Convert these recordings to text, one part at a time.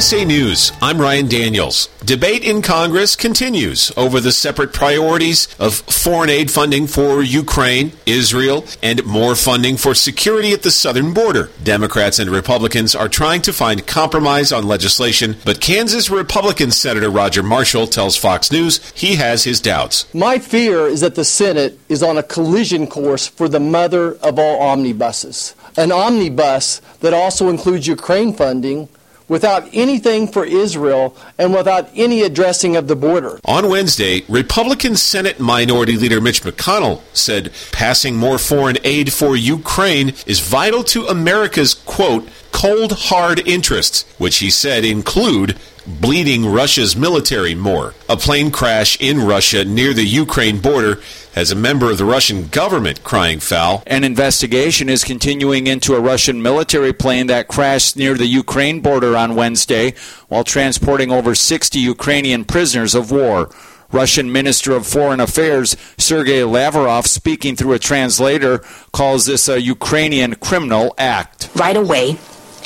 USA News, I'm Ryan Daniels. Debate in Congress continues over the separate priorities of foreign aid funding for Ukraine, Israel, and more funding for security at the southern border. Democrats and Republicans are trying to find compromise on legislation, but Kansas Republican Senator Roger Marshall tells Fox News he has his doubts. My fear is that the Senate is on a collision course for the mother of all omnibuses. An omnibus that also includes Ukraine funding without anything for Israel and without any addressing of the border. On Wednesday, Republican Senate Minority Leader Mitch McConnell said passing more foreign aid for Ukraine is vital to America's, quote, cold hard interests, which he said include bleeding Russia's military more. A plane crash in Russia near the Ukraine border has a member of the Russian government crying foul. An investigation is continuing into a Russian military plane that crashed near the Ukraine border on Wednesday while transporting over 60 Ukrainian prisoners of war. Russian Minister of Foreign Affairs Sergei Lavrov, speaking through a translator, calls this a Ukrainian criminal act. Right away,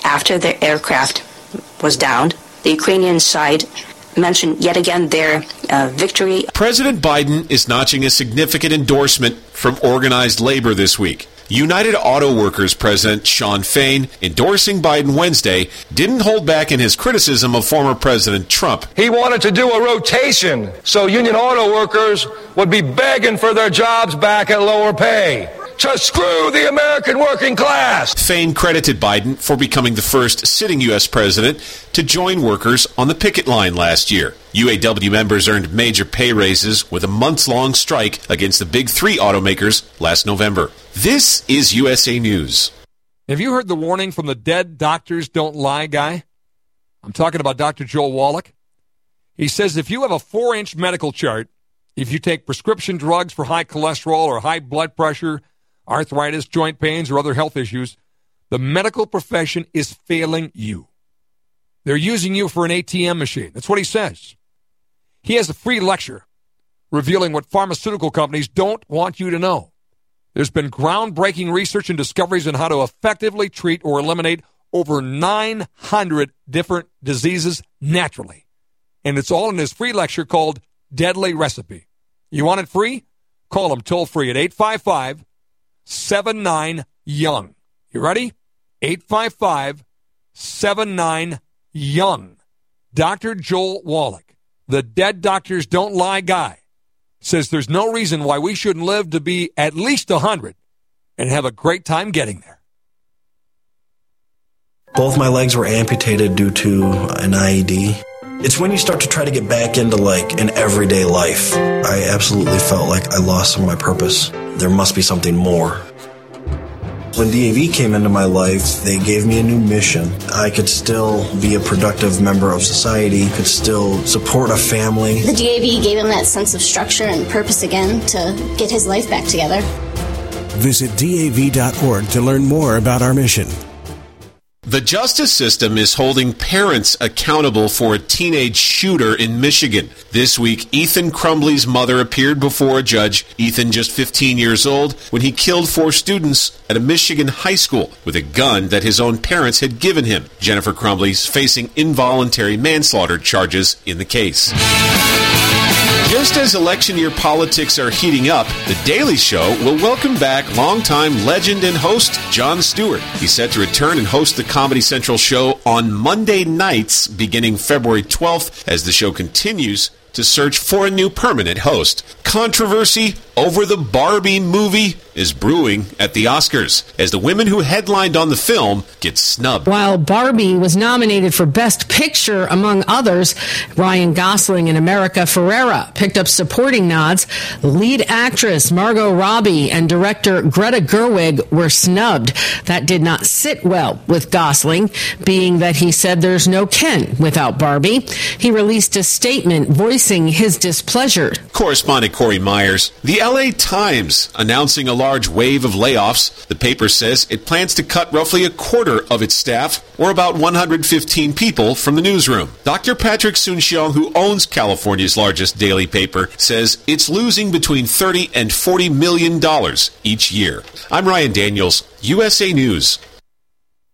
after the aircraft was downed, the Ukrainian side mentioned yet again their uh, victory. President Biden is notching a significant endorsement from organized labor this week. United Auto Workers President Shawn Fain, endorsing Biden Wednesday, didn't hold back in his criticism of former President Trump. He wanted to do a rotation so union auto workers would be begging for their jobs back at lower pay to screw the American working class. Fain credited Biden for becoming the first sitting U.S. president to join workers on the picket line last year. UAW members earned major pay raises with a months long strike against the big three automakers last November. This is USA News. Have you heard the warning from the dead doctors don't lie guy? I'm talking about Dr. Joel Wallach. He says if you have a four inch medical chart, if you take prescription drugs for high cholesterol or high blood pressure, arthritis, joint pains, or other health issues, the medical profession is failing you. They're using you for an ATM machine. That's what he says. He has a free lecture revealing what pharmaceutical companies don't want you to know. There's been groundbreaking research and discoveries on how to effectively treat or eliminate over 900 different diseases naturally. And it's all in his free lecture called Deadly Recipe. You want it free? Call him toll free at 855 79 Young. You ready? 855 79 Young. Dr. Joel Wallach, the dead doctors don't lie guy, says there's no reason why we shouldn't live to be at least 100 and have a great time getting there. Both my legs were amputated due to an IED. It's when you start to try to get back into like an everyday life. I absolutely felt like I lost some of my purpose. There must be something more. When DAV came into my life, they gave me a new mission. I could still be a productive member of society, could still support a family. The DAV gave him that sense of structure and purpose again to get his life back together. Visit DAV.org to learn more about our mission. The justice system is holding parents accountable for a teenage shooter in Michigan. This week, Ethan Crumbley's mother appeared before a judge, Ethan just 15 years old, when he killed four students at a Michigan high school with a gun that his own parents had given him. Jennifer Crumbley's facing involuntary manslaughter charges in the case. Just as election year politics are heating up, The Daily Show will welcome back longtime legend and host Jon Stewart. He's set to return and host the Comedy Central show on Monday nights beginning February 12th as the show continues to search for a new permanent host. Controversy over the Barbie movie is brewing at the Oscars as the women who headlined on the film get snubbed. While Barbie was nominated for Best Picture, among others, Ryan Gosling and America Ferrera picked up supporting nods. Lead actress Margot Robbie and director Greta Gerwig were snubbed. That did not sit well with Gosling, being that he said there's no Ken without Barbie. He released a statement voicing voicing his displeasure. Correspondent Corey Myers. The LA Times announcing a large wave of layoffs. The paper says it plans to cut roughly a quarter of its staff, or about 115 people, from the newsroom. Dr. Patrick Soon-Shiong, who owns California's largest daily paper, says it's losing between 30 and 40 million dollars each year. I'm Ryan Daniels, USA News.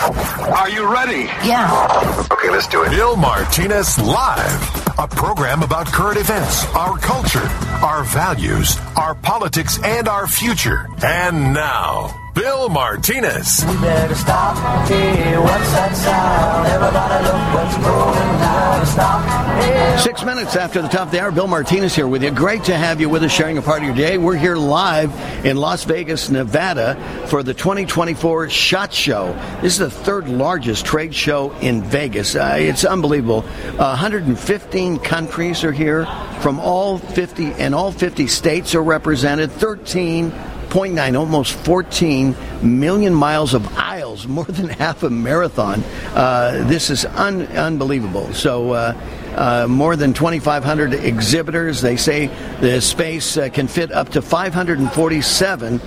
Are you ready? Yeah. Okay, let's do it. Bill Martinez Live, a program about current events, our culture, our values, our politics, and our future. And now, Bill Martinez. We better stop. Hey, what's that sound? Everybody look what's going down. Stop. Hey. Six minutes after the top of the hour, Bill Martinez here with you. Great to have you with us, sharing a part of your day. We're here live in Las Vegas, Nevada, for the 2024 SHOT Show. This is the third largest trade show in Vegas. Uh, it's unbelievable. Uh, 115 countries are here from all 50, and all 50 states are represented. 13 0.9, almost 14 million miles of aisles, more than half a marathon. Uh, this is un- unbelievable. So, uh, uh, more than 2,500 exhibitors. They say the space uh, can fit up to 547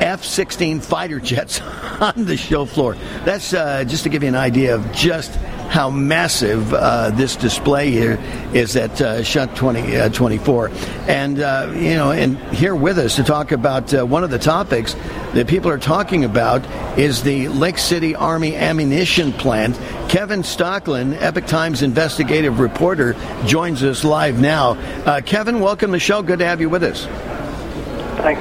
F 16 fighter jets on the show floor. That's uh, just to give you an idea of just how massive uh, this display here is at uh, SHOT 2024. and, uh, you know, and here with us to talk about uh, one of the topics that people are talking about is the Lake City Army ammunition plant. Kevin Stocklin, Epoch Times investigative reporter, joins us live now. Uh, Kevin, welcome to the show. Good to have you with us. Thanks.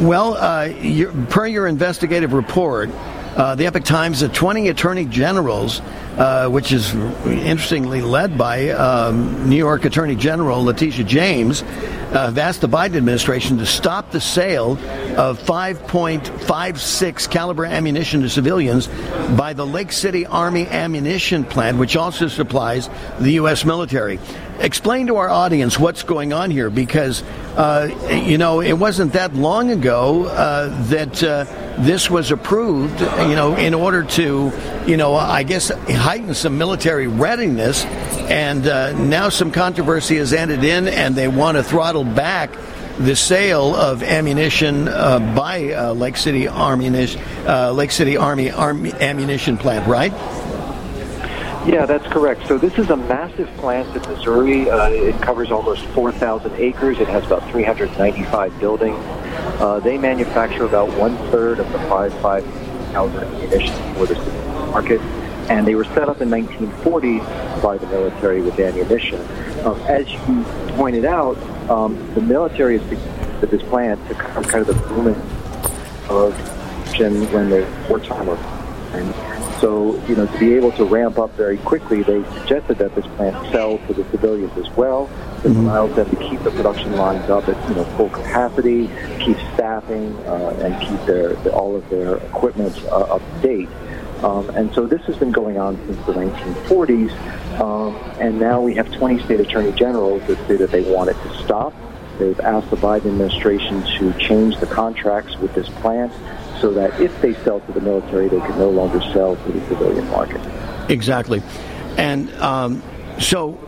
Well, uh, your, per your investigative report, uh, the Epoch Times, the 20 attorney generals, uh, which is interestingly led by um, New York Attorney General Letitia James, uh, have asked the Biden administration to stop the sale of 5.56 caliber ammunition to civilians by the Lake City Army ammunition plant, which also supplies the U.S. military. Explain to our audience what's going on here, because uh, you know it wasn't that long ago uh, that uh, this was approved. You know, in order to, you know, I guess heighten some military readiness, and uh, now some controversy has ended in, and they want to throttle back the sale of ammunition uh, by uh, Lake City Army, uh, Lake City Army, Army ammunition plant, right? Yeah, that's correct. So this is a massive plant in Missouri. Uh, it covers almost 4,000 acres. It has about 395 buildings. Uh, they manufacture about one third of the 5.5 caliber ammunition for the market, and they were set up in 1940 by the military with ammunition. Um, as you pointed out, um, the military is at this plant to cover kind of the booming of when the wartime was. And so, you know, to be able to ramp up very quickly, they suggested that this plant sell to the civilians as well. This Mm-hmm. allows them to keep the production lines up at you know full capacity, keep staffing, uh, and keep their, the, all of their equipment uh, up to date. Um, and so this has been going on since the 1940s, um, and now we have 20 state attorney generals that say that they want it to stop. They've asked the Biden administration to change the contracts with this plant so that if they sell to the military, they can no longer sell to the civilian market. Exactly. And um, so,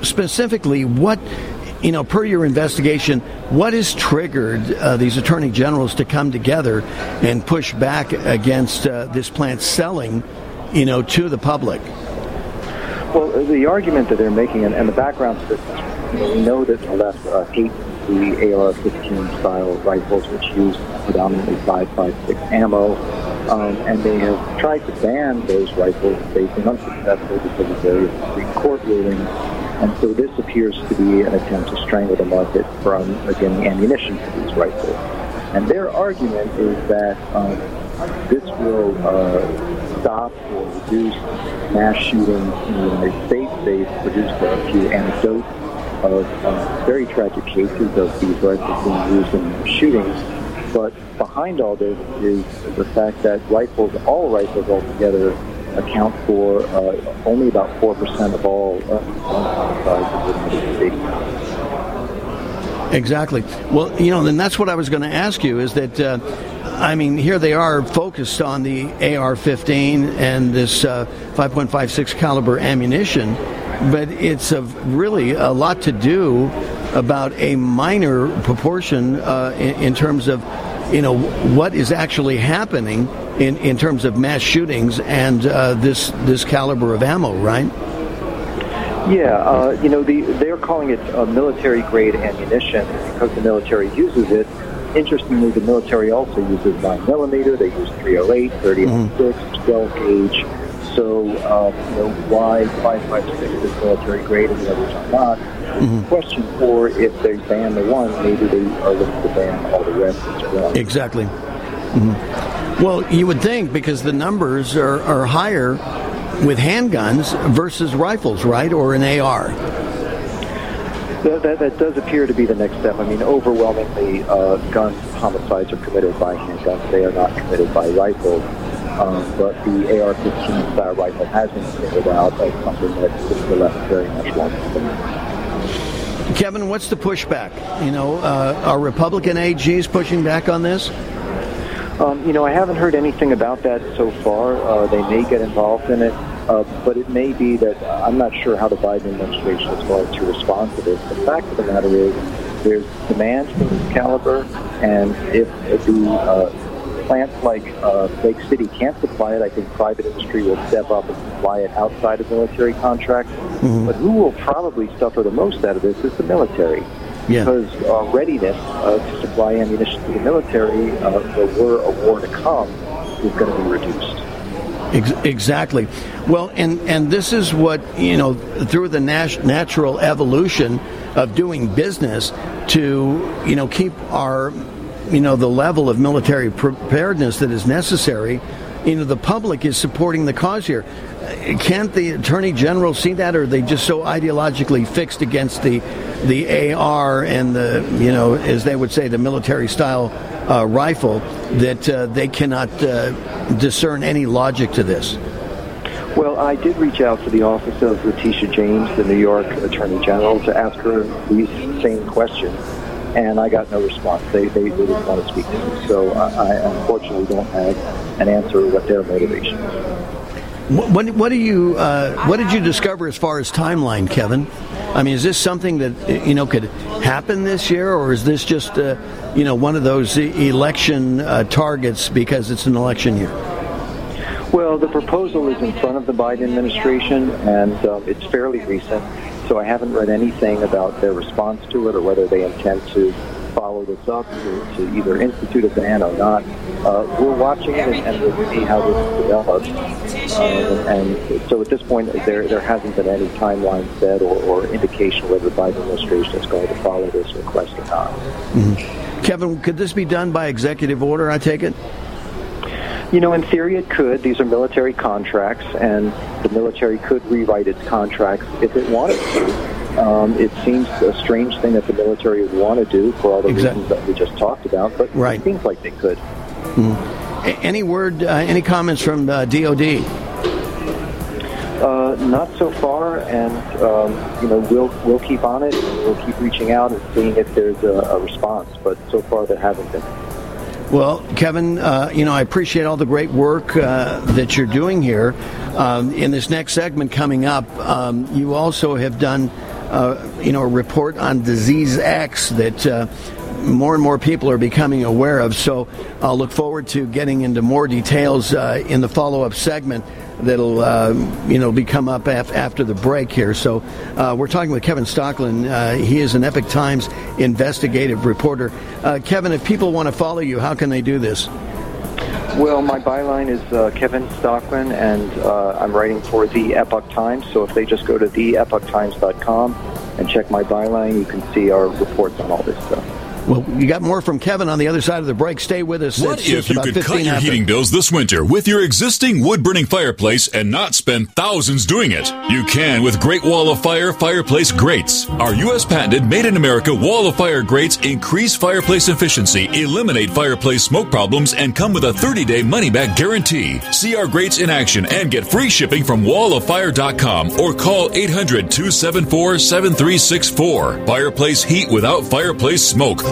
specifically, what, you know, per your investigation, what has triggered uh, these attorney generals to come together and push back against uh, this plant selling, you know, to the public? Well, the argument that they're making, and, and the background to this is, you know, we know that the left uh, hates the AR-15 style rifles, which use predominantly 5.56 ammo, um, and they have tried to ban those rifles. They've been unsuccessful because of various Court rulings, and so this appears to be an attempt to strangle the market from getting ammunition for these rifles. And their argument is that um, this will uh, stop or reduce mass shootings in the United States. They've produced a few anecdotes of uh, very tragic cases of these rifles being used in shootings. But behind all this is the fact that rifles, all rifles altogether, account for uh, only about 4% of all uh. Exactly. Well, you know, and that's what I was going to ask you is that, uh, I mean, here they are focused on the AR-15 and this uh, 5.56 caliber ammunition, but it's a, really a lot to do about a minor proportion uh, in, in terms of, you know, what is actually happening in, in terms of mass shootings and uh, this this caliber of ammo, right? Yeah, uh, you know, the, they're calling it uh, military grade ammunition because the military uses it. Interestingly, the military also uses 9 millimeter. They use 308, 30 12 gauge. So, uh, you know, why 556 is military grade and the others are not? Mm-hmm. Question four, if they ban the one, maybe they are looking to ban all the rest as well. Exactly. Mhm. Well, you would think because the numbers are, are higher with handguns versus rifles, right, or an AR. That, that, that does appear to be the next step. I mean, overwhelmingly, uh, gun homicides are committed by handguns. They are not committed by rifles. Um, but the AR-15 style rifle has been singled out as something that the left very much wants to. Kevin, what's the pushback? You know, uh, are Republican AGs pushing back on this? Um, you know, I haven't heard anything about that so far. Uh, they may get involved in it, uh, but it may be that I'm not sure how the Biden administration is going to respond to this. The fact of the matter is, there's demand for this caliber, and if the uh, plants like uh, Lake City can't supply it, I think private industry will step up and supply it outside of military contracts. But who will probably suffer the most out of this is the military Yeah. because uh, readiness uh, to supply ammunition to the military, uh, if there were a war to come, is going to be reduced. Ex- exactly. Well, and and this is what you know through the nat- natural evolution of doing business to you know keep our you know the level of military preparedness that is necessary. You know the public is supporting the cause here. Can't the attorney general see that, or are they just so ideologically fixed against the the AR and the you know as they would say the military style uh, rifle that uh, they cannot uh, discern any logic to this? Well, I did reach out to the office of Letitia James, the New York Attorney General, to ask her these same questions, and I got no response. They, they, they didn't want to speak to me, so I, I unfortunately don't have an answer what their motivation is. What, what, what do you uh, what did you discover as far as timeline, Kevin? I mean, is this something that you know could happen this year, or is this just uh, you know one of those election uh, targets because it's an election year? Well, the proposal is in front of the Biden administration, and um, it's fairly recent, so I haven't read anything about their response to it or whether they intend to follow this up to, to either institute a ban or not. Uh, we're watching it, and, and we'll see how this develops. Uh, and so at this point, there, there hasn't been any timeline set or, or indication whether the Biden administration is going to follow this request or not. Kevin, could this be done by executive order? I take it. You know, in theory, it could. These are military contracts, and the military could rewrite its contracts if it wanted to. Um, it seems a strange thing that the military would want to do for all the reasons that we just talked about, but Right. it seems like they could. A- Any word, uh, any comments from uh, DOD? Uh, not so far, and um, you know we'll we'll keep on it. And we'll keep reaching out and seeing if there's a, a response. But so far, there hasn't been. Well, Kevin, uh, you know, I appreciate all the great work uh, that you're doing here. Um, in this next segment coming up, um, you also have done, uh, you know, a report on disease X that uh, more and more people are becoming aware of. So I'll look forward to getting into more details uh, in the follow up segment that'll uh, you know become up af- after the break here. So uh, we're talking with Kevin Stocklin. Uh, he is an Epoch Times investigative reporter. Uh, Kevin, if people want to follow you, how can they do this? Well, my byline is uh, Kevin Stocklin, and uh, I'm writing for the Epoch Times. So if they just go to theepochtimes.com and check my byline, you can see our reports on all this stuff. Well, you got more from Kevin on the other side of the break. Stay with us. What It's if you could cut your after. heating bills this winter with your existing wood burning fireplace and not spend thousands doing it? You can with Great Wall of Fire fireplace grates. Our U.S. patented made in America Wall of Fire grates increase fireplace efficiency, eliminate fireplace smoke problems, and come with a 30 day money back guarantee. See our grates in action and get free shipping from walloffire.com or call 800 274 7364. Fireplace heat without fireplace smoke.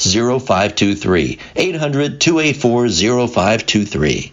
0523. 800 284 0523.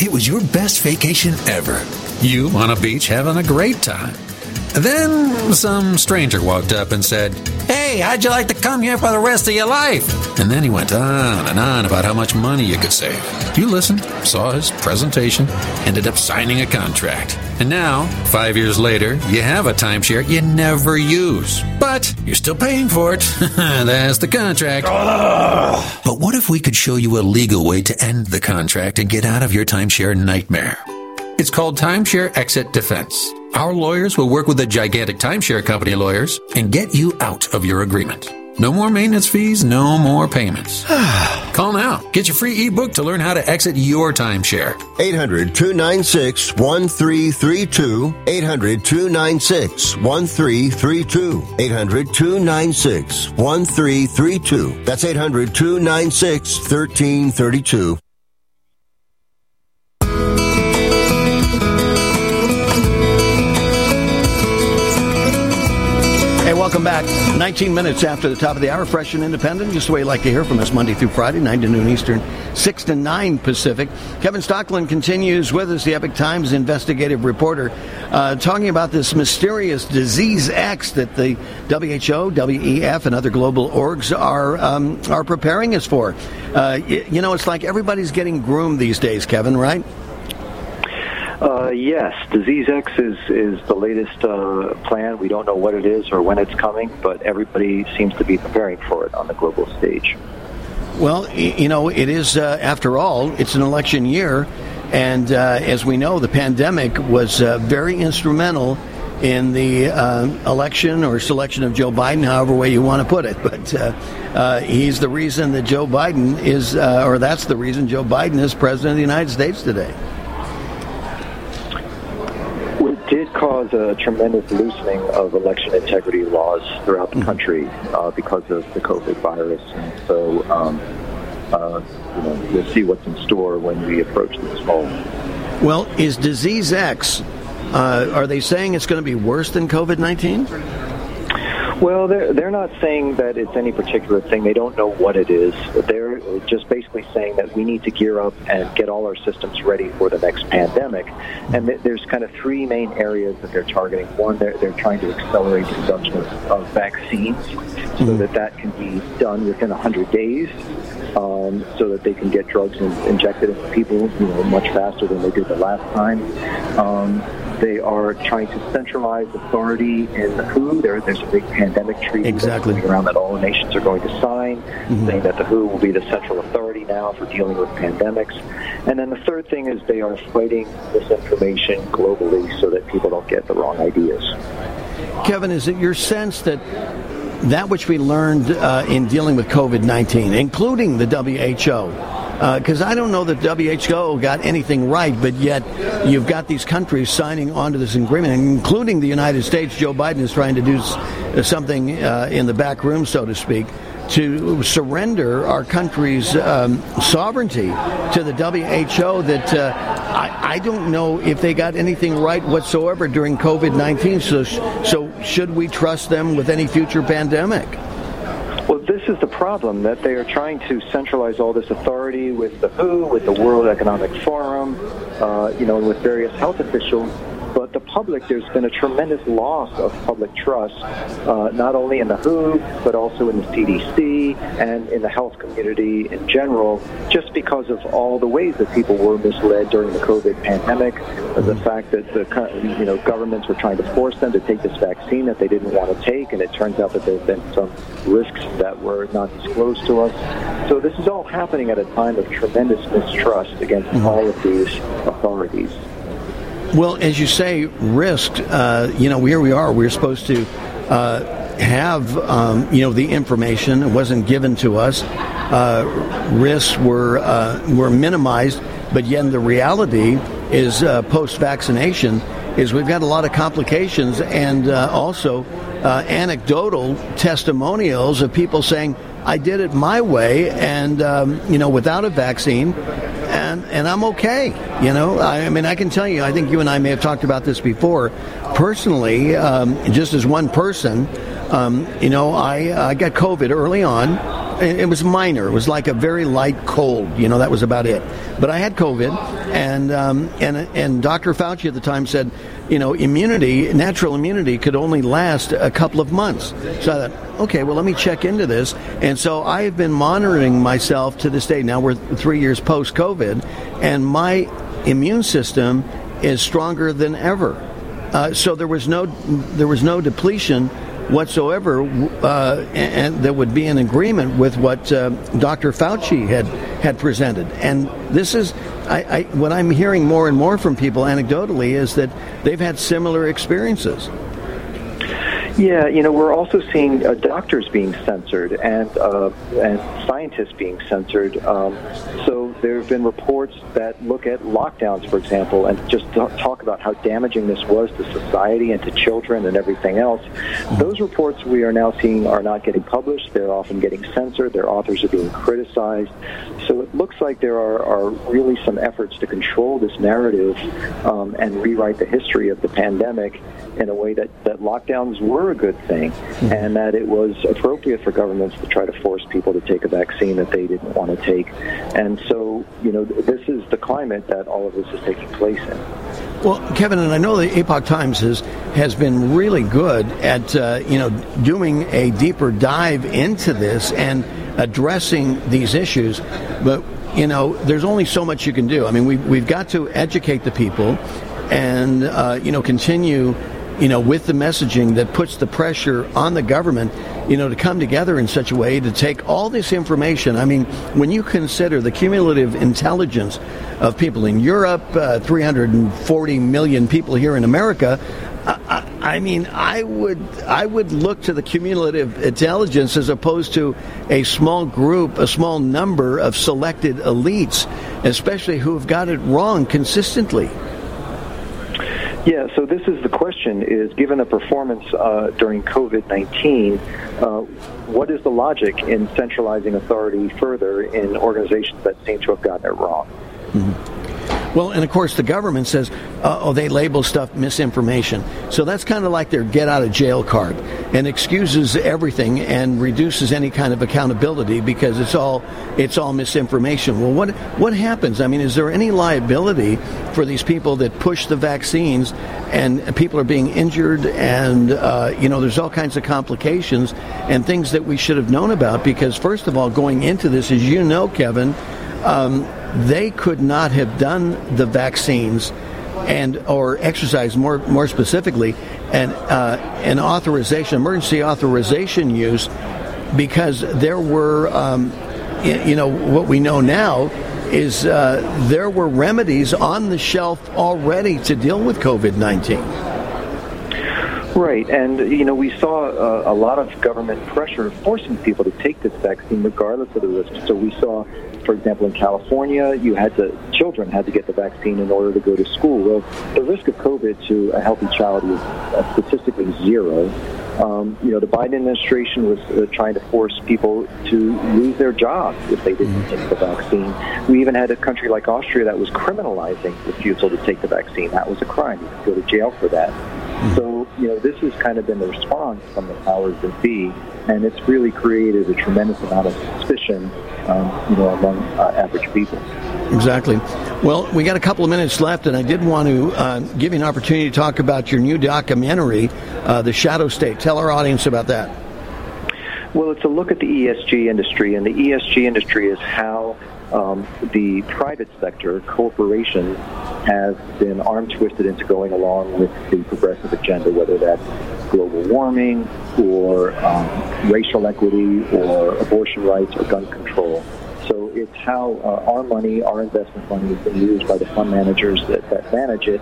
It was your best vacation ever. You on a beach having a great time. Then some stranger walked up and said, Hey, how'd you like to come here for the rest of your life? And then he went on and on about how much money you could save. You listened, saw his presentation, ended up signing a contract. And now, five years later, you have a timeshare you never use. But you're still paying for it. That's the contract. But what if we could show you a legal way to end the contract and get out of your timeshare nightmare? It's called Timeshare Exit Defense. Our lawyers will work with the gigantic timeshare company lawyers and get you out of your agreement. No more maintenance fees, no more payments. Call now. Get your free ebook to learn how to exit your timeshare. 800 296 1332. 800 296 1332. 800 296 1332. That's 800 296 1332. Welcome back. 19 minutes after the top of the hour, fresh and independent, just the way you like to hear from us Monday through Friday, 9 to noon Eastern, 6 to 9 Pacific. Kevin Stocklin continues with us, the Epoch Times investigative reporter, uh, talking about this mysterious disease X that the WHO, WEF, and other global orgs are, um, are preparing us for. Uh, you know, it's like everybody's getting groomed these days, Kevin, right? Uh, yes, Disease X is, is the latest uh, plan. We don't know what it is or when it's coming, but everybody seems to be preparing for it on the global stage. Well, you know, it is, uh, after all, it's an election year. And uh, as we know, the pandemic was uh, very instrumental in the uh, election or selection of Joe Biden, however way you want to put it. But uh, uh, he's the reason that Joe Biden is, or that's the reason Joe Biden is president of the United States today. It did cause a tremendous loosening of election integrity laws throughout the country uh, because of the COVID virus. And so, um, uh, you know, we'll see what's in store when we approach this fall. Well, is Disease X, uh, are they saying it's going to be worse than COVID 19? Well, they're they're not saying that it's any particular thing. They don't know what it is. They're just basically saying that we need to gear up and get all our systems ready for the next pandemic. And th- there's kind of three main areas that they're targeting. One, they're they're trying to accelerate the production of, of vaccines so that that can be done within 100 days. Um, so that they can get drugs in, injected into people, you know, much faster than they did the last time. Um, they are trying to centralize authority in the WHO. There, there's a big pandemic treaty exactly. around that all nations are going to sign, Mm-hmm. saying that the WHO will be the central authority now for dealing with pandemics. And then the third thing is they are fighting misinformation globally so that people don't get the wrong ideas. Kevin, is it your sense that that which we learned uh, in dealing with COVID 19, including the WHO, because I don't know that WHO got anything right, but yet you've got these countries signing onto this agreement, including the United States. Joe Biden is trying to do something uh, in the back room, so to speak, to surrender our country's um, sovereignty to the WHO. That uh, I, I don't know if they got anything right whatsoever during COVID 19. So, so should we trust them with any future pandemic? Well, this is the problem that they are trying to centralize all this authority with the WHO, with the World Economic Forum, uh, you know, with various health officials. But the public, there's been a tremendous loss of public trust, uh, not only in the WHO, but also in the CDC and in the health community in general, just because of all the ways that people were misled during the COVID pandemic, the fact that the you know governments were trying to force them to take this vaccine that they didn't want to take, and it turns out that there have been some risks that were not disclosed to us. So this is all happening at a time of tremendous mistrust against all of these authorities. Well, as you say, risk. Uh, you know, here we are. We're supposed to uh, have um, you know the information. It wasn't given to us. Uh, risks were uh, were minimized, but yet the reality is uh, post vaccination is we've got a lot of complications and uh, also anecdotal testimonials of people saying. I did it my way, and um, you know, without a vaccine, and and I'm okay. You know, I, I mean, I can tell you. I think you and I may have talked about this before. Personally, um, just as one person, um, you know, I I got COVID early on. It was minor. It was like a very light cold. You know, that was about it. But I had COVID, and um, and and Dr. Fauci at the time said, you know, immunity, natural immunity, could only last a couple of months. So I thought, okay, well, let me check into this. And so I have been monitoring myself to this day. Now we're three years post COVID, and my immune system is stronger than ever. Uh, so there was no there was no depletion whatsoever, uh, and, and that would be in agreement with what uh, Dr. Fauci had had presented. And this is I, I, what I'm hearing more and more from people anecdotally is that they've had similar experiences. Yeah, you know, we're also seeing uh, doctors being censored and uh, and scientists being censored. Um, so there have been reports that look at lockdowns, for example, and just talk about how damaging this was to society and to children and everything else. Those reports we are now seeing are not getting published. They're often getting censored. Their authors are being criticized. So it looks like there are, are really some efforts to control this narrative um, and rewrite the history of the pandemic in a way that, that lockdowns were a good thing and that it was appropriate for governments to try to force people to take a vaccine that they didn't want to take. And so, you know, this is the climate that all of this is taking place in. Well, Kevin, and I know the Epoch Times has has been really good at uh, you know doing a deeper dive into this and addressing these issues, but you know there's only so much you can do. I mean, we we've got to educate the people, and uh, you know continue you know, with the messaging that puts the pressure on the government, you know, to come together in such a way to take all this information. I mean, when you consider the cumulative intelligence of people in Europe, uh, 340 million people here in America, I, I, mean, I would I would look to the cumulative intelligence as opposed to a small group, a small number of selected elites, especially who have got it wrong consistently. Yeah, so this is the question: is given the performance uh, during COVID nineteen, uh, what is the logic in centralizing authority further in organizations that seem to have gotten it wrong? Mm-hmm. Well, and of course, the government says, oh, they label stuff misinformation. So that's kind of like their get out of jail card and excuses everything and reduces any kind of accountability because it's all it's all misinformation. Well, what what happens? I mean, is there any liability for these people that push the vaccines and people are being injured and uh, you know there's all kinds of complications and things that we should have known about because first of all, going into this, as you know, Kevin. Um, they could not have done the vaccines and or exercise more more specifically an uh, an authorization emergency authorization use because there were um, you know what we know now is uh, there were remedies on the shelf already to deal with COVID nineteen. Right, and you know we saw uh, a lot of government pressure forcing people to take this vaccine regardless of the risk. So we saw for example, in California, you had to children had to get the vaccine in order to go to school. Well, the risk of COVID to a healthy child is uh, statistically zero. Um, you know, the Biden administration was uh, trying to force people to lose their jobs if they didn't mm-hmm. take the vaccine. We even had a country like Austria that was criminalizing refusal to take the vaccine. That was a crime. You could go to jail for that. Mm-hmm. So, you know, this has kind of been the response from the powers that be, and it's really created a tremendous amount of suspicion um, you know, among uh, average people. Exactly. Well, we got a couple of minutes left, and I did want to uh, give you an opportunity to talk about your new documentary, uh, The Shadow State. Tell our audience about that. Well, it's a look at the ESG industry, and the ESG industry is how um, the private sector, corporations, has been arm twisted into going along with the progressive agenda, whether that's global warming or um, racial equity or abortion rights or gun control. So it's how uh, our money, our investment money, is being used by the fund managers that, that manage it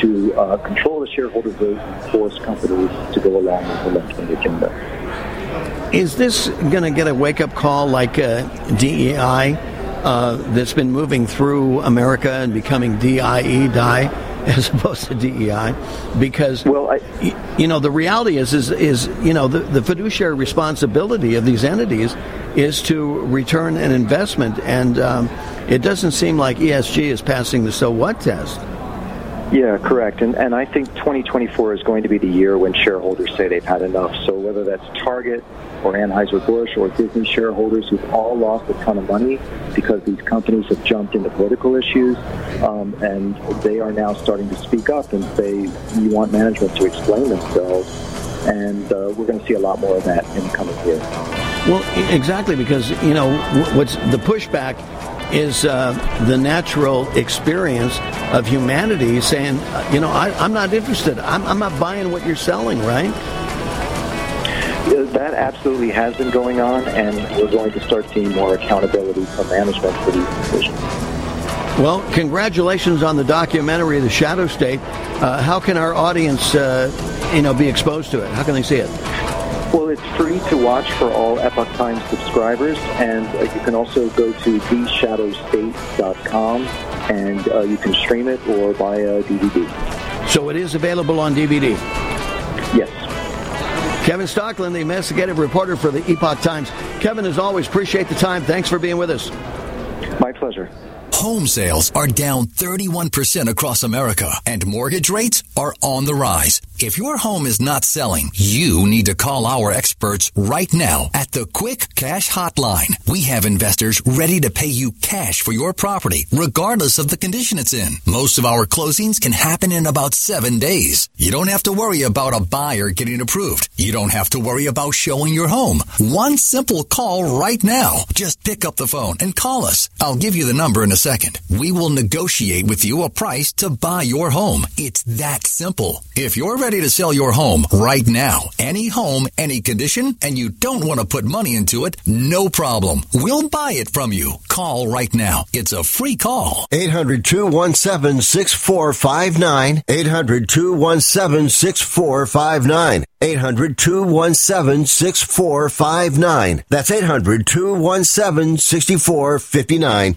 to uh, control the shareholder vote and force companies to go along with the left-wing agenda. Is this going to get a wake-up call like uh, DEI uh, that's been moving through America and becoming DIE, die, as opposed to DEI, because well, I, you know the reality is is is you know the, the fiduciary responsibility of these entities is to return an investment, and um, it doesn't seem like ESG is passing the so what test. Yeah, correct. And and I think 2024 is going to be the year when shareholders say they've had enough. So whether that's Target or Anheuser-Busch or Disney shareholders who've all lost a ton of money because these companies have jumped into political issues, um, and they are now starting to speak up and say, "We want management to explain themselves." And uh, we're going to see a lot more of that in the coming years. Well, exactly, because you know what's the pushback is uh, the natural experience of humanity saying, uh, you know, I, am not interested. I'm, I'm not buying what you're selling, right? That absolutely has been going on, and we're going to start seeing more accountability from management for these decisions. Well, congratulations on the documentary, The Shadow State. Uh, how can our audience, uh, you know, be exposed to it? How can they see it? Well, it's free to watch for all Epoch Times subscribers, and uh, you can also go to theshadowstate.com and uh, you can stream it or buy a DVD. So it is available on DVD. Yes. Kevin Stocklin, the investigative reporter for the Epoch Times. Kevin, as always, appreciate the time. Thanks for being with us. My pleasure. Home sales are down 31% across America and mortgage rates are on the rise. If your home is not selling, you need to call our experts right now at the Quick Cash Hotline. We have investors ready to pay you cash for your property, regardless of the condition it's in. Most of our closings can happen in about seven days. You don't have to worry about a buyer getting approved. You don't have to worry about showing your home. One simple call right now. Just pick up the phone and call us. I'll give you the number in a second. We will negotiate with you a price to buy your home. It's that simple. If you're ready to sell your home right now, any home, any condition, and you don't want to put money into it, no problem. We'll buy it from you. Call right now. It's a free call. 800 217 6459. 800 217 6459. 800 217 6459. That's 800 217 6459.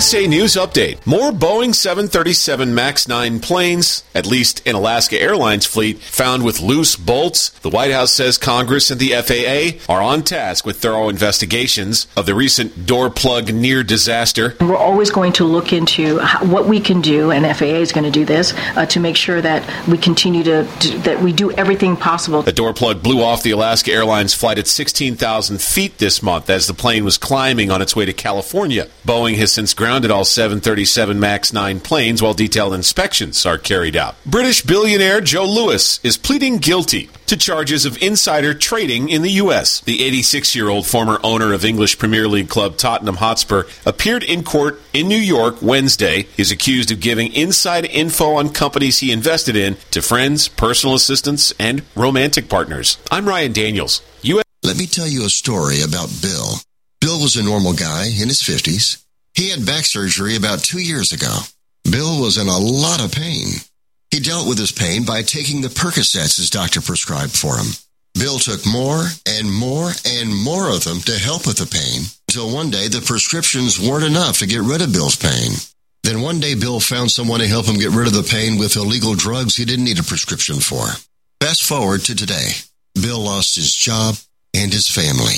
USA News Update. More Boeing 737 MAX 9 planes, at least in Alaska Airlines fleet, found with loose bolts. The White House says Congress and the FAA are on task with thorough investigations of the recent door plug near disaster. We're always going to look into what we can do, and FAA is going to do this, uh, to make sure that we continue to, to, that we do everything possible. The door plug blew off the Alaska Airlines flight at 16,000 feet this month as the plane was climbing on its way to California. Boeing has since grounded all 737 MAX 9 planes while detailed inspections are carried out. British billionaire Joe Lewis is pleading guilty to charges of insider trading in the U.S. The 86 year old former owner of English Premier League club Tottenham Hotspur appeared in court in New York Wednesday. He's accused of giving inside info on companies he invested in to friends, personal assistants, and romantic partners. I'm Ryan Daniels. U.S. Let me tell you a story about Bill. Bill was a normal guy in his 50s. He had back surgery about two years ago. Bill was in a lot of pain. He dealt with his pain by taking the Percocets his doctor prescribed for him. Bill took more and more and more of them to help with the pain until one day the prescriptions weren't enough to get rid of Bill's pain. Then one day Bill found someone to help him get rid of the pain with illegal drugs he didn't need a prescription for. Fast forward to today. Bill lost his job and his family.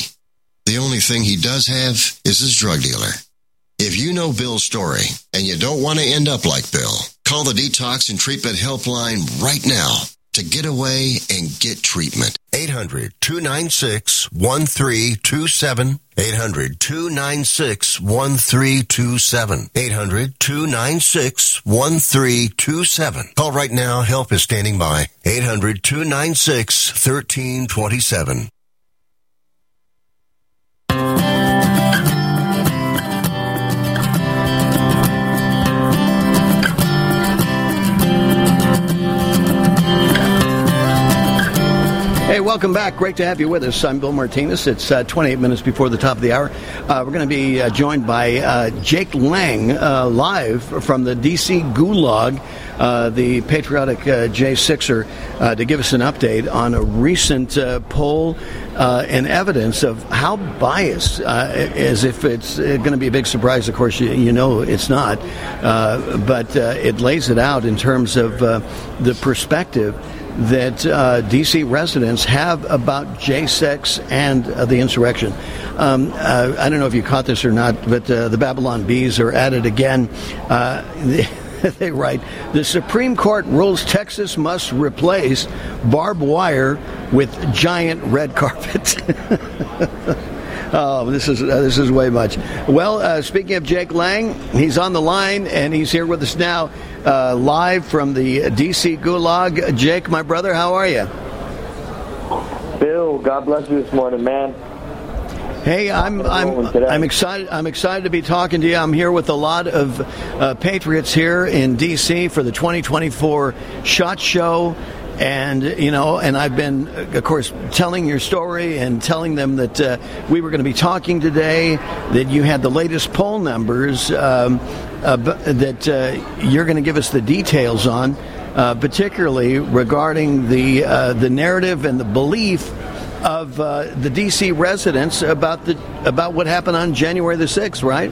The only thing he does have is his drug dealer. If you know Bill's story and you don't want to end up like Bill, call the Detox and Treatment Helpline right now to get away and get treatment. 800 296 1327. 800 296 1327. 800 296 1327. Call right now. Help is standing by. 800 296 1327. Welcome back. Great to have you with us. I'm Bill Martinez. It's uh, 28 minutes before the top of the hour. Uh, we're going to be uh, joined by uh, Jake Lang uh, live from the D.C. Gulag, uh, the patriotic J6er, to give us an update on a recent poll and evidence of how biased, as if it's going to be a big surprise. Of course, you, you know it's not, but it lays it out in terms of the perspective that uh, D.C. residents have about J6 and uh, the insurrection. Um, uh, I don't know if you caught this or not, but uh, the Babylon Bees are at it again. Uh, they write The Supreme Court rules Texas must replace barbed wire with giant red carpet. Oh, this is uh, this is way much. Well, uh, speaking of Jake Lang, he's on the line and he's here with us now, uh, live from the DC Gulag. Jake, my brother, how are you? Bill, God bless you this morning, man. Hey, I'm I'm I'm excited. I'm excited to be talking to you. I'm here with a lot of uh, patriots here in D.C. for the 2024 Shot Show, And, you know, and I've been, of course, telling your story and telling them that uh, we were going to be talking today, that you had the latest poll numbers um, uh, that uh, you're going to give us the details on, uh, particularly regarding the, uh, the narrative and the belief of uh, the D.C. residents about the about what happened on January the sixth, right?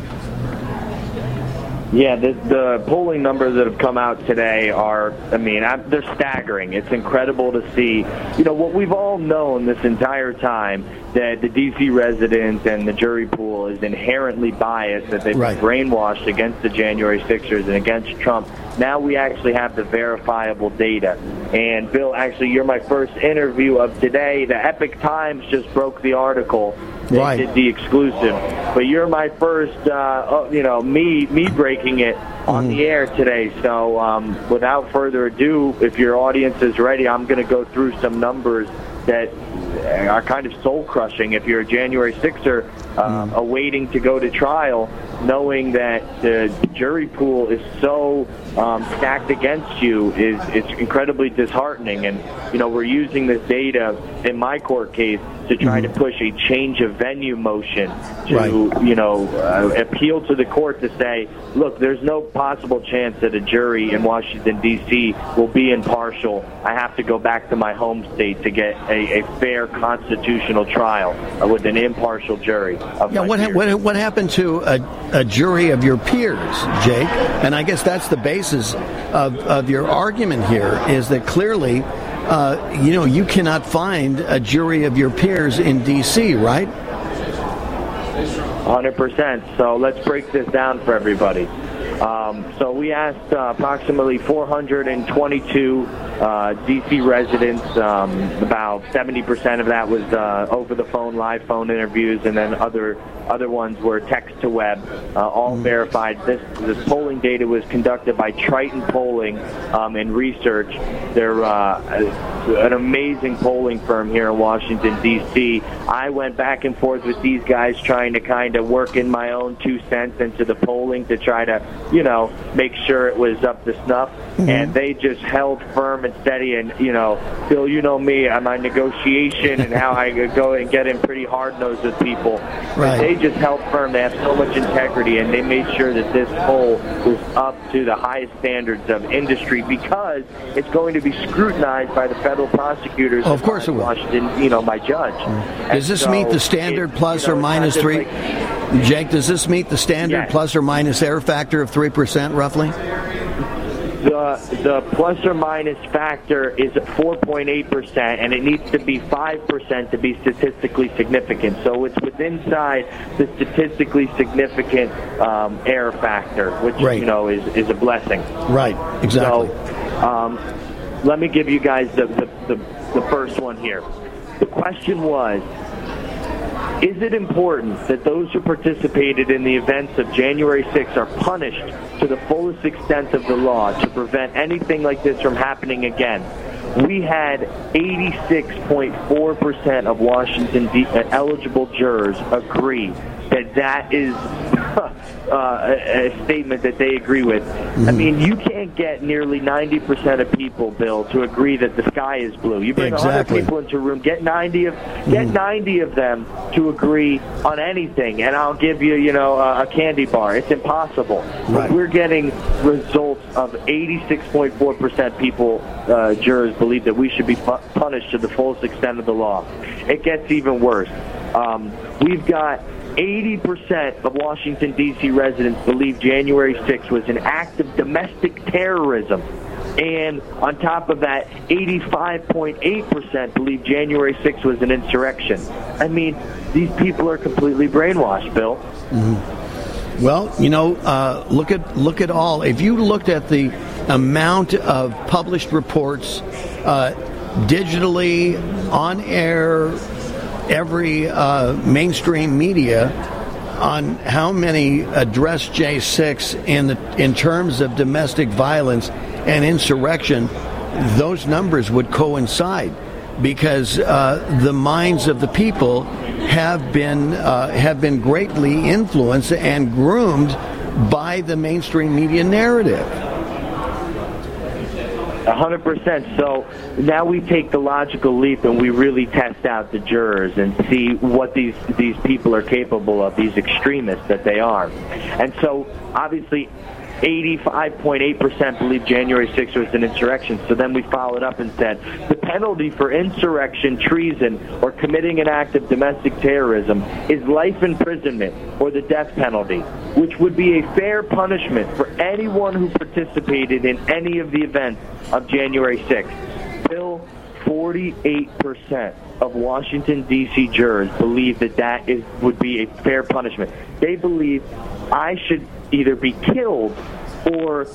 Yeah, the, the polling numbers that have come out today are, I mean, I, they're staggering. It's incredible to see, you know, what we've all known this entire time that the D.C. residents and the jury pool is inherently biased, that they've Right. been brainwashed against the January Sixers and against Trump. Now we actually have the verifiable data. And Bill, actually, you're my first interview of today. The Epoch Times just broke the article. They Right. did the exclusive, but you're my first, uh, uh, you know, me me breaking it on the air today. So, um, without further ado, if your audience is ready, I'm going to go through some numbers that are kind of soul crushing. If you're a January Sixer um, awaiting to go to trial, knowing that the jury pool is so um, stacked against you is it's incredibly disheartening. And you know we're using this data in my court case to try to push a change of venue motion to Right. you know uh, appeal to the court to say, look, there's no possible chance that a jury in Washington D.C. will be I have to go back to my home state to get a, a fair constitutional trial with an impartial jury. Of Yeah, what, ha- what what happened to a, a jury of your peers, Jake? And I guess that's the basis of, of your argument here is that clearly, uh, you know, you cannot find a jury of your peers in D.C., right? 100%. So let's break this down for everybody. Um, so we asked uh, approximately 422 uh, DC residents. Um, about 70% of that was uh, over the phone, live phone interviews, and then other other ones were text to web, uh, all verified. This this polling data was conducted by Triton Polling um, and Research. They're uh, an amazing polling firm here in Washington D.C. I went back and forth with these guys trying to kind of work in my own two cents into the polling to try to, you know, make sure it was up to snuff. Mm-hmm. And they just held firm and steady. And you know, Bill, you know me, uh, I'm on negotiation and how I go and get in pretty hard nosed with people. Right. They just held firm. They have so much integrity, and they made sure that this poll was up to the highest standards of industry because it's going to be scrutinized by the federal prosecutors. Of course it will. Washington, you know, my judge. Mm. Does this meet the standard plus or minus three? Jake, does this meet the standard Yes. plus or minus error factor of three percent, roughly? The the plus or minus factor is 4.8 percent, and it needs to be five percent to be statistically significant. So it's within inside the statistically significant um, error factor, which Right. you know is is a blessing. Right. Exactly. So, um, let me give you guys the, the, the, the first one here. The question was Is it important that those who participated in the events of January 6th are punished to the fullest extent of the law to prevent anything like this from happening again? We had 86.4% of Washington D- uh, eligible jurors agree that that is uh, a, a statement that they agree with. I mean, you can't get nearly 90% of people, Bill, to agree that the sky is blue. You bring Exactly. 100 people into a room, get 90 of get 90 of them to agree on anything, and I'll give you, you know, a, a candy bar. It's impossible. Right. We're getting results of 86.4% people, uh, jurors, believe that we should be pu- punished to the fullest extent of the law. It gets even worse. Um, we've got 80% of Washington, D.C. residents believe January 6th was an act of domestic terrorism. And on top of that, 85.8% believe January 6th was an insurrection. I mean, these people are completely brainwashed, Bill. Well, you know, uh, look at look at all. If you looked at the amount of published reports, uh, digitally, on air, every uh, mainstream media, on how many address J6 in the in terms of domestic violence and insurrection, those numbers would coincide because uh, the minds of the people have been uh, have been greatly influenced and groomed by the mainstream media narrative. A hundred percent. So now we take the logical leap and we really test out the jurors and see what these these people are capable of, these extremists that they are. And so obviously 85.8% believe January 6th was an insurrection. So then we followed up and said the penalty for insurrection, treason, or committing an act of domestic terrorism is life imprisonment or the death penalty, which would be a fair punishment for anyone who participated in any of the events of January 6th. Bill, 48% of Washington, D.C. jurors believe that that is, would be a fair punishment. They believe I should either be killed or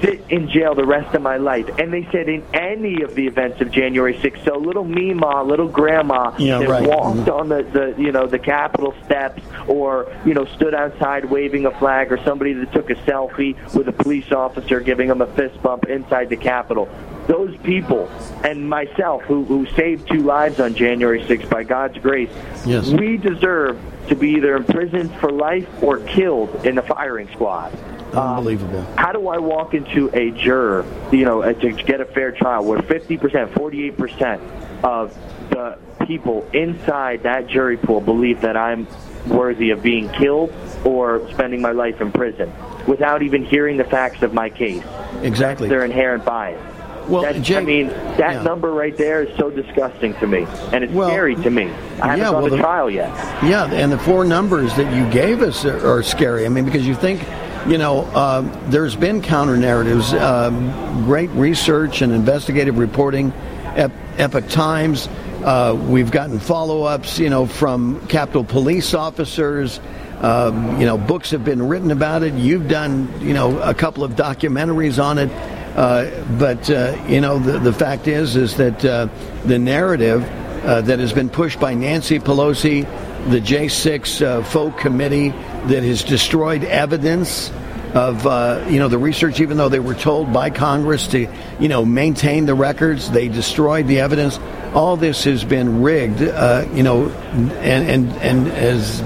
sit in jail the rest of my life. And they said in any of the events of January 6th. So little Mima, little grandma Yeah, that right. walked Mhm. on the, the you know the Capitol steps or you know stood outside waving a flag or somebody that took a selfie with a police officer giving them a fist bump inside the Capitol. Those people and myself who, who saved two lives on January 6th by God's grace, Yes. we deserve to be either imprisoned for life or killed in the firing squad. Unbelievable. How do I walk into a juror, you know, uh, to get a fair trial where 50%, 48% of the people inside that jury pool believe that I'm worthy of being killed or spending my life in prison without even hearing the facts of my case? Exactly. Their inherent bias. Well, That's- I mean, that number right there is so disgusting to me, and it's scary to me. I haven't yeah, well, to the- trial yet. Yeah, and the four numbers that you gave us are, are scary. I mean, because you think, you know, um, there's been counter narratives, um, great research and investigative reporting, Ep- Epoch Times. Uh, we've gotten follow ups, you know, from Capitol Police officers. Um, you know, books have been written about it. You've done, you know, a couple of documentaries on it. Uh, but uh, you know, the, the fact is, is that uh, the narrative that has been pushed by Nancy Pelosi, the J6 uh, folk committee that has destroyed evidence of uh, you know the research, even though they were told by Congress to you know maintain the records, they destroyed the evidence. All this has been rigged, uh, you know, and and and as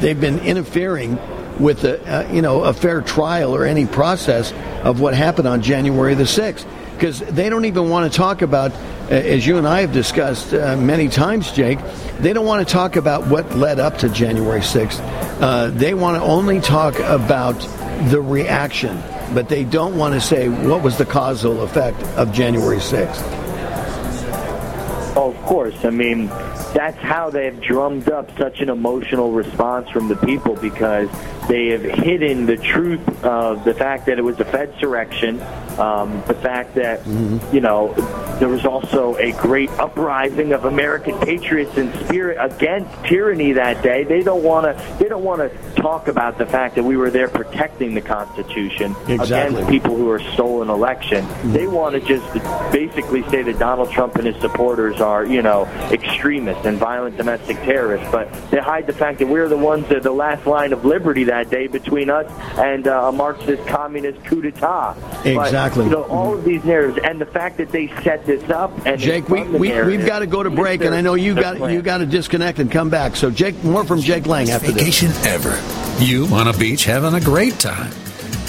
they've been interfering with a uh, you know a fair trial or any process of what happened on January the sixth because they don't even want to talk about, as you and I have discussed uh, many times, Jake, they don't want to talk about what led up to January 6th. Uh, they want to only talk about the reaction, but they don't want to say what was the causal effect of January 6th. Of course. I mean, that's how they've drummed up such an emotional response from the people because they have hidden the truth of the fact that it was a Fed surrection, um, the fact that, you know, there was also a great uprising of American patriots in spirit against tyranny that day. They don't want to. They don't want to talk about the fact that we were there protecting the Constitution Exactly. against people who are stolen election. They want to just basically say that Donald Trump and his supporters are, you know, extremists and violent domestic terrorists, but they hide the fact that we're the ones that are the last line of liberty that day between us and uh, a Marxist communist coup d'etat. Exactly. But, you know, all of these narratives and the fact that they set this up and Jake, we, we, we've got to go to break, and I know you their got plan. you got to disconnect and come back. So, Jake, more from Jake Lang after this. Vacation ever. You on a beach having a great time.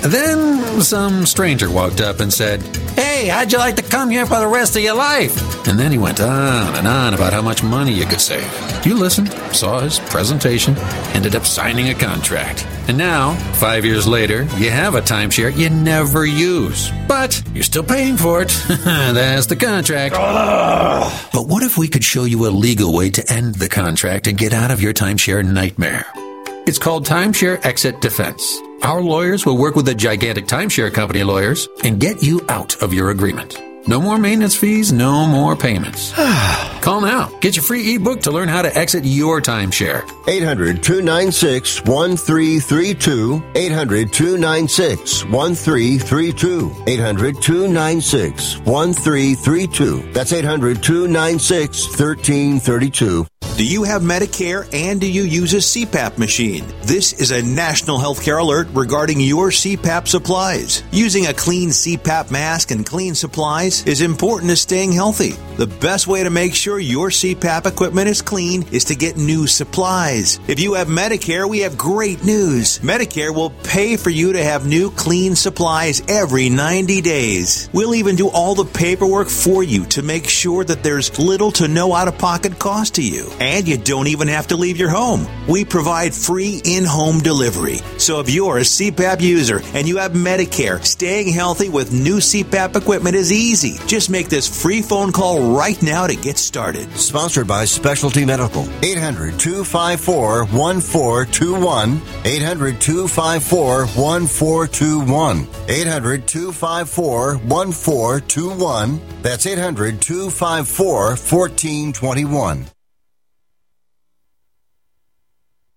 Then some stranger walked up and said, Hey, how'd you like to come here for the rest of your life? And then he went on and on about how much money you could save. You listened, saw his presentation, ended up signing a contract. And now, five years later, you have a timeshare you never use. But you're still paying for it. That's the contract. But what if we could show you a legal way to end the contract and get out of your timeshare nightmare? It's called Timeshare Exit Defense. Our lawyers will work with the gigantic timeshare company lawyers and get you out of your agreement. No more maintenance fees, no more payments. Call now. Get your free ebook to learn how to exit your timeshare. 800 296 1332. 800 296 1332. 800 296 1332. That's 800 296 1332. Do you have Medicare and do you use a CPAP machine? This is a national healthcare alert regarding your CPAP supplies. Using a clean CPAP mask and clean supplies is important to staying healthy. The best way to make sure your CPAP equipment is clean is to get new supplies. If you have Medicare, we have great news. Medicare will pay for you to have new clean supplies every 90 days. We'll even do all the paperwork for you to make sure that there's little to no out of pocket cost to you. And you don't even have to leave your home. We provide free in home delivery. So if you're a CPAP user and you have Medicare, staying healthy with new CPAP equipment is easy. Just make this free phone call right now to get started. Sponsored by Specialty Medical. 800 254 1421. 800 254 1421. 800 254 1421. That's 800 254 1421.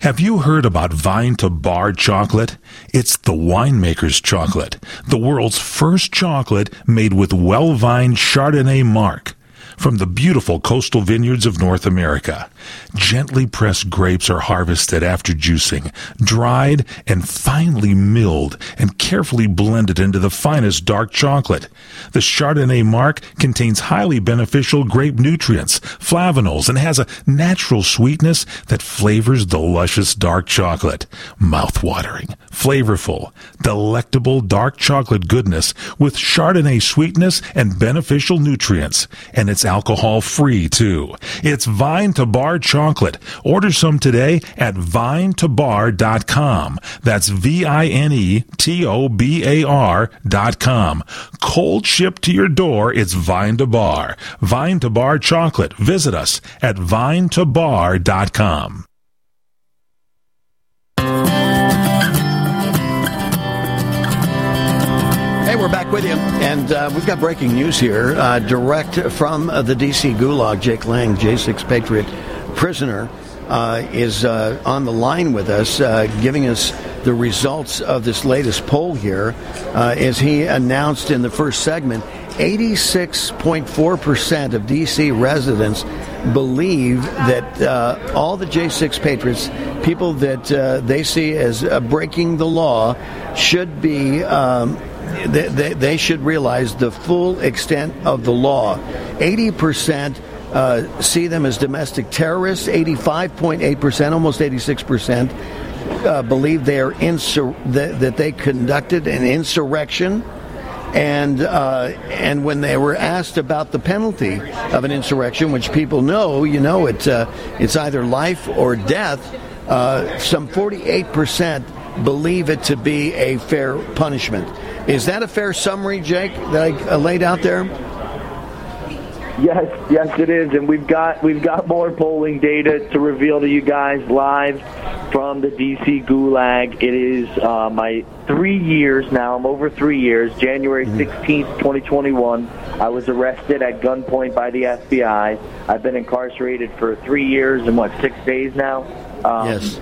Have you heard about Vine to Bar chocolate? It's the winemaker's chocolate, the world's first chocolate made with well vined Chardonnay marc from the beautiful coastal vineyards of North America. Gently pressed grapes are harvested after juicing, dried and finely milled and carefully blended into the finest dark chocolate. The Chardonnay marc contains highly beneficial grape nutrients, flavanols, and has a natural sweetness that flavors the luscious dark chocolate. Mouth-watering, flavorful, delectable dark chocolate goodness with Chardonnay sweetness and beneficial nutrients. And it's alcohol free too. It's Vine to Bar chocolate. Order some today at vinetobar.com. That's V-I-N-E-T-O-B-A-R dot com. Cold shipped to your door. It's Vine to Bar. Vine to Bar chocolate. Visit us at vinetobar.com. we're back with you, and uh, we've got breaking news here, uh, direct from uh, the D.C. Gulag. Jake Lang, J6 Patriot prisoner, uh, is uh, on the line with us, uh, giving us the results of this latest poll here. as he announced in the first segment, 86.4% of D.C. residents believe that uh, all the J6 Patriots, people that uh, they see as uh, breaking the law, should be. Um, they, they, they, should realize the full extent of the law. 80% uh, see them as domestic terrorists, 85.8%, almost 86%. Uh, believe they are insur- that, that they conducted an insurrection and uh, and when they were asked about the penalty of an insurrection, which people know, you know, it's uh, it's either life or death. Uh, some 48 percent believe it to be a fair punishment. Is that a fair summary, Jake, that I uh, laid out there? Yes, yes, it is, and we've got we've got more polling data to reveal to you guys live from the DC Gulag. It is uh, my three years now. I'm over three years. January 16th, 2021. I was arrested at gunpoint by the FBI. I've been incarcerated for three years and what six days now. Um, yes.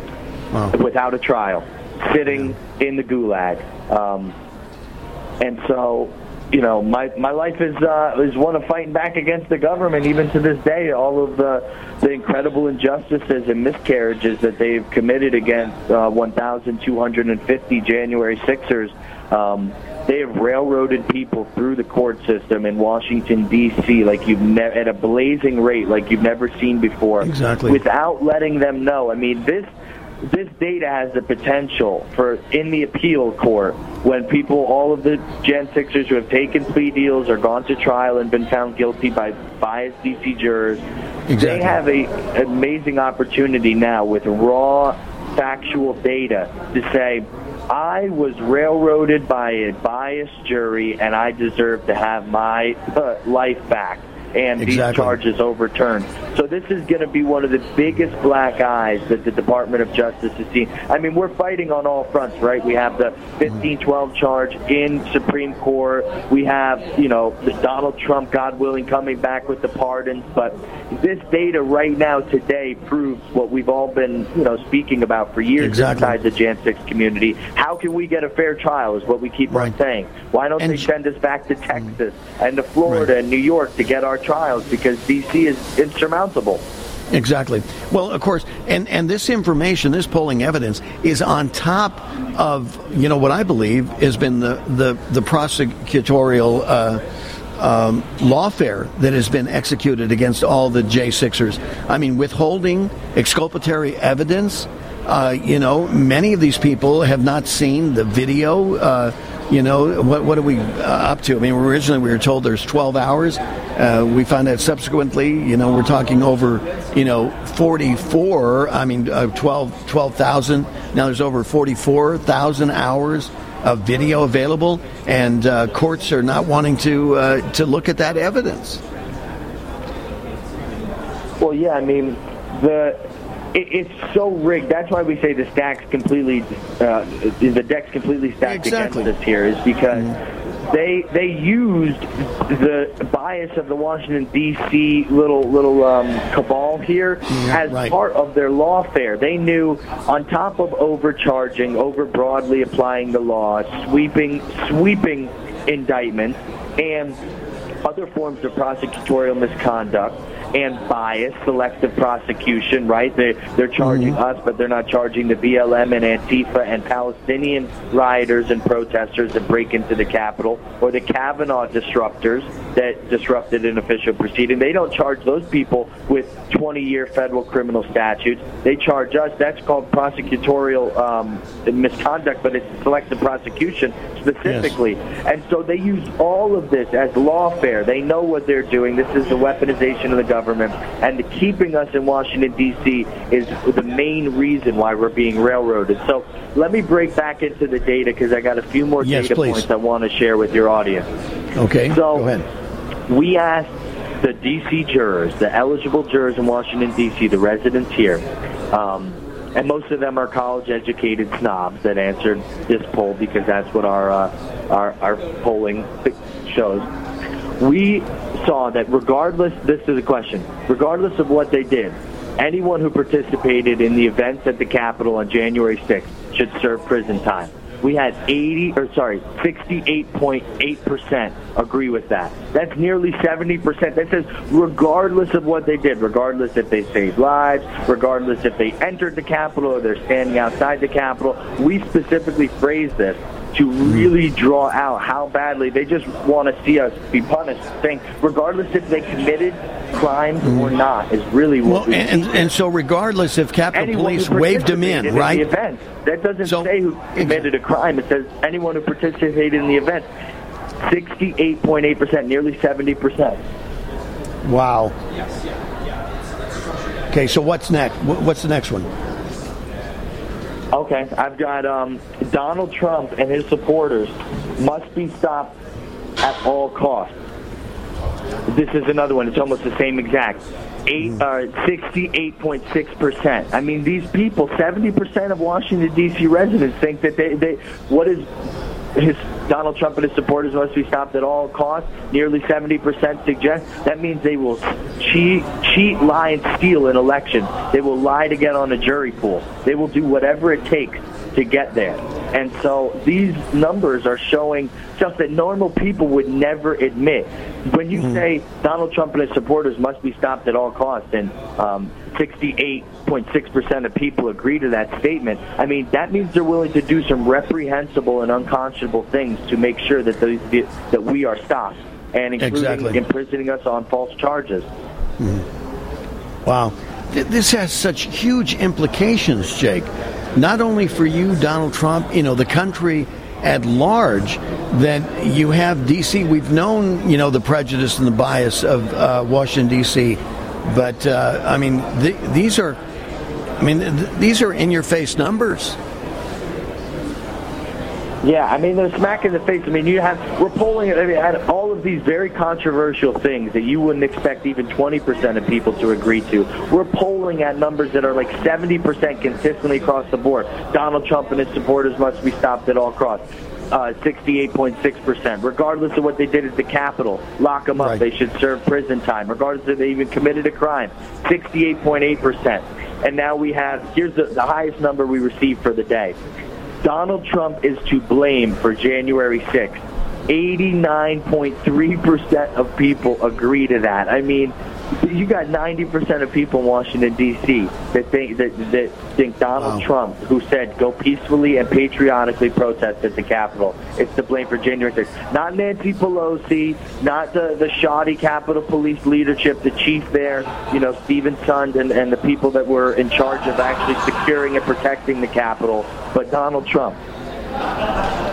Wow. Without a trial, sitting in the Gulag, um, and so you know, my my life is uh, is one of fighting back against the government. Even to this day, all of the the incredible injustices and miscarriages that they've committed against uh, 1,250 January Sixers. Um, they have railroaded people through the court system in Washington D.C. like you've never at a blazing rate, like you've never seen before. Exactly. Without letting them know. I mean, this this data has the potential for in the appeal court when people, all of the Gen Sixers who have taken plea deals or gone to trial and been found guilty by biased DC jurors, they have a amazing opportunity now with raw factual data to say. I was railroaded by a biased jury, and I deserve to have my uh, life back and these charges overturned. So this is going to be one of the biggest black eyes that the Department of Justice has seen. I mean, we're fighting on all fronts, right? We have the 1512 charge in Supreme Court. We have, you know, the Donald Trump, God willing, coming back with the pardons. But this data right now, today, proves what we've all been, you know, speaking about for years Exactly. inside the Jan 6 community. How can we get a fair trial is what we keep on saying. Why don't they send us back to mm-hmm. Texas and to Florida and New York to get our trials because D.C. is insurmountable. Exactly. Well, of course, and, and this information, this polling evidence, is on top of you know what I believe has been the the the prosecutorial uh, um, lawfare that has been executed against all the J Sixers. I mean, withholding exculpatory evidence. Uh, you know, many of these people have not seen the video. Uh, you know, what, what are we uh, up to? I mean, originally we were told there's 12 hours. Uh, we found out subsequently, you know, we're talking over, you know, 44, I mean, uh, 12 12,000. now there's over 44,000 hours of video available, and uh, courts are not wanting to, uh, to look at that evidence. Well, yeah, I mean, the it, it's so rigged. That's why we say the stack's completely, uh, the deck's completely stacked Exactly. against us here, is because they they used the bias of the Washington D.C. little little um, cabal here as right. part of their lawfare. They knew, on top of overcharging, over broadly applying the law, sweeping sweeping indictments, and other forms of prosecutorial misconduct and bias, selective prosecution, right? They, they're charging us, but they're not charging the BLM and Antifa and Palestinian rioters and protesters that break into the Capitol, or the Kavanaugh disruptors that disrupted an official proceeding. They don't charge those people with 20-year federal criminal statutes. They charge us. That's called prosecutorial um, misconduct, but it's selective prosecution specifically. And so they use all of this as lawfare. They know what they're doing. This is the weaponization of the government. And the keeping us in Washington, D.C. is the main reason why we're being railroaded. So let me break back into the data because I got a few more Yes, data please. points I want to share with your audience. Okay, so go ahead. we asked the D.C. jurors, the eligible jurors in Washington, D.C., the residents here, um, and most of them are college-educated snobs that answered this poll because that's what our uh, our, our polling shows. We saw that regardless, this is a question, regardless of what they did, anyone who participated in the events at the Capitol on January 6th should serve prison time. We had 80, or sorry, 68.8% agree with that. That's nearly 70%. That says regardless of what they did, regardless if they saved lives, regardless if they entered the Capitol or they're standing outside the Capitol, we specifically phrase this to really draw out how badly they just want to see us be punished, saying regardless if they committed crimes or mm. not is really what Well, we and, and so regardless if Capitol anyone Police waved them in, participated right? the event. That doesn't say who committed a crime. It says anyone who participated in the event. 68.8%, nearly 70%. Wow. Okay, so what's next? What's the next one? Okay, I've got um, Donald Trump and his supporters must be stopped at all costs. This is another one. It's almost the same exact. Eight, uh, 68.6%. I mean, these people, 70% of Washington, D.C. residents think that they, they what is his Donald Trump and his supporters must be stopped at all costs. Nearly 70% suggest that means they will cheat, cheat, lie, and steal an election. They will lie to get on a jury pool. They will do whatever it takes to get there. And so these numbers are showing stuff that normal people would never admit. When you say Donald Trump and his supporters must be stopped at all costs, and um, 68.6% of people agree to that statement, I mean, that means they're willing to do some reprehensible and unconscionable things to make sure that, those, that we are stopped, and including Exactly. imprisoning us on false charges. Wow. Th- This has such huge implications, Jake. Not only for you, Donald Trump, you know, the country at large, that you have D.C. We've known, you know, the prejudice and the bias of uh, Washington, D.C., but, uh, I mean, th- these are, I mean, th- these are in your face numbers. Yeah, I mean, they're smack in the face. I mean, you have we're polling. I mean, at all of these very controversial things that you wouldn't expect even 20% of people to agree to. We're polling at numbers that are like 70% consistently across the board. Donald Trump and his supporters must be stopped at all costs. Uh, 68.6%. Regardless of what they did at the Capitol, lock them up. They should serve prison time. Regardless if they even committed a crime, 68.8%. And now we have here's the, the highest number we received for the day. Donald Trump is to blame for January 6th. 89.3% of people agree to that. I mean, you got 90% of people in Washington D.C. that think that, that think Donald Trump, who said go peacefully and patriotically protest at the Capitol, is to blame for January 6th. Not Nancy Pelosi, not the the shoddy Capitol Police leadership, the chief there, you know, Steven Sund and, and the people that were in charge of actually securing and protecting the Capitol, but Donald Trump.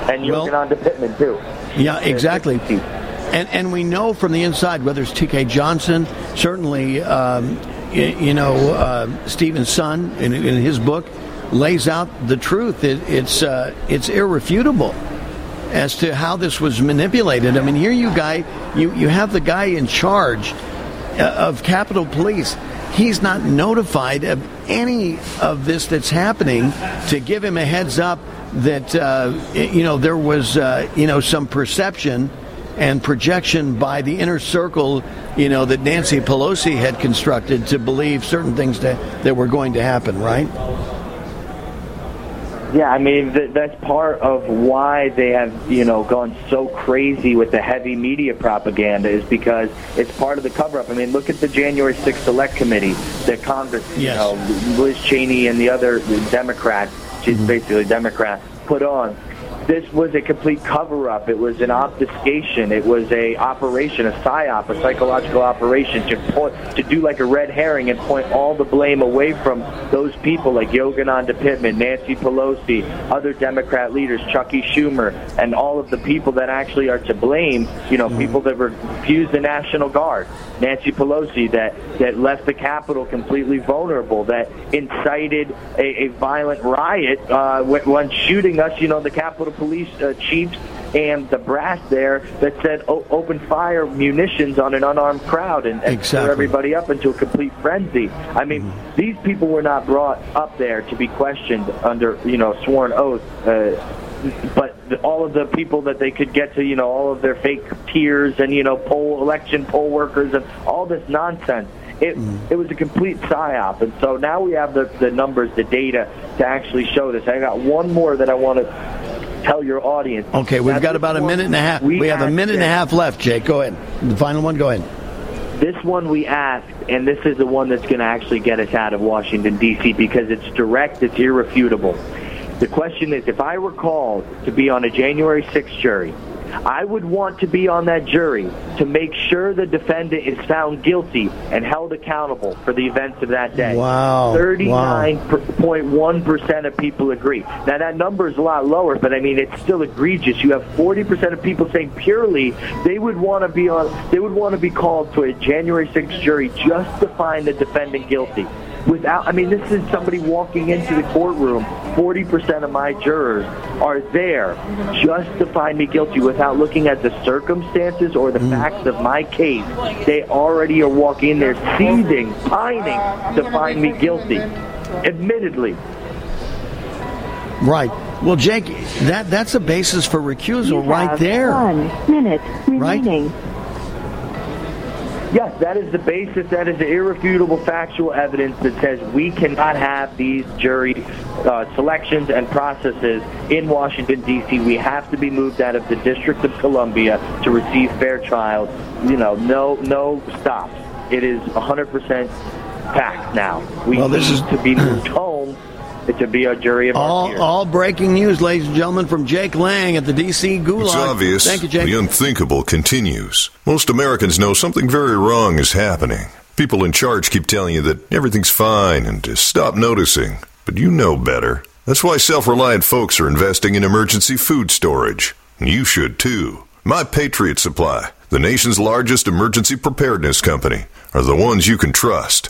And you're on to Pittman too. Yeah, exactly. And and we know from the inside whether it's T.K. Johnson, certainly, um, y- you know, uh, Steven Sund in, in his book lays out the truth. It, it's uh, it's irrefutable as to how this was manipulated. I mean, here you guy, you you have the guy in charge uh, of Capitol Police. He's not notified of any of this that's happening to give him a heads up that uh, you know there was uh, you know some perception and projection by the inner circle you know that Nancy Pelosi had constructed to believe certain things that, that were going to happen right Yeah, I mean th- that's part of why they have you know gone so crazy with the heavy media propaganda is because it's part of the cover up. I mean, look at the January 6th Select Committee that Congress, you know, Liz Cheney and the other Democrats, she's mm-hmm. basically a Democrat, put on. This was a complete cover up. It was an obfuscation. It was a operation, a psyop, a psychological operation to point, to do like a red herring and point all the blame away from those people like Yogananda Pittman, Nancy Pelosi, other Democrat leaders, Chucky Schumer, and all of the people that actually are to blame. You know, people that refused the National Guard, Nancy Pelosi, that that left the Capitol completely vulnerable, that incited a, a violent riot uh, when, when shooting us. You know, the Capitol Police uh, chiefs and the brass there that said open fire munitions on an unarmed crowd and, and stir Exactly. everybody up into a complete frenzy. I mean, these people were not brought up there to be questioned under you know sworn oath. Uh, but all of the people that they could get to, you know, all of their fake peers and you know, poll election poll workers and all this nonsense. It it was a complete psyop, and so now we have the the numbers, the data to actually show this. I got one more that I want to tell your audience. okay we've got about a minute and a half we, have a minute and a half left Jake go ahead the final one go ahead This one we asked, and this is the one that's going to actually get us out of Washington, D.C., because it's direct, it's irrefutable. The question is if I were called to be on a January 6th jury, I would want to be on that jury to make sure the defendant is found guilty and held accountable for the events of that day. Wow. 39.1% of people agree. Now, that number is a lot lower, but I mean, it's still egregious. You have 40% of people saying purely they would want to be on, they would want to be called to a January 6th jury just to find the defendant guilty. Without, I mean, this is somebody walking into the courtroom. 40% of my jurors are there just to find me guilty without looking at the circumstances or the mm. facts of my case. They already are walking in there seething, pining to find me guilty. Admittedly. Right. Well, Jake, that that's a basis for recusal right there. One minute remaining. Yes, that is the basis. That is the irrefutable factual evidence that says we cannot have these jury uh, selections and processes in Washington, D.C. We have to be moved out of the District of Columbia to receive fair trials. You know, no, no stops. It is 100% fact now. We Well, this need is- to be moved home to be a jury of our All, peers. all breaking news, ladies and gentlemen, from Jake Lang at the D.C. Gulag. It's obvious. Thank you, Jake. The unthinkable continues. Most Americans know something very wrong is happening. People in charge keep telling you that everything's fine and to stop noticing. But you know better. That's why self reliant folks are investing in emergency food storage. And you should too. My Patriot Supply, the nation's largest emergency preparedness company, are the ones you can trust.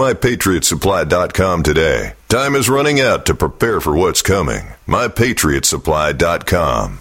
mypatriotsupply.com today. Time is running out to prepare for what's coming. mypatriotsupply.com.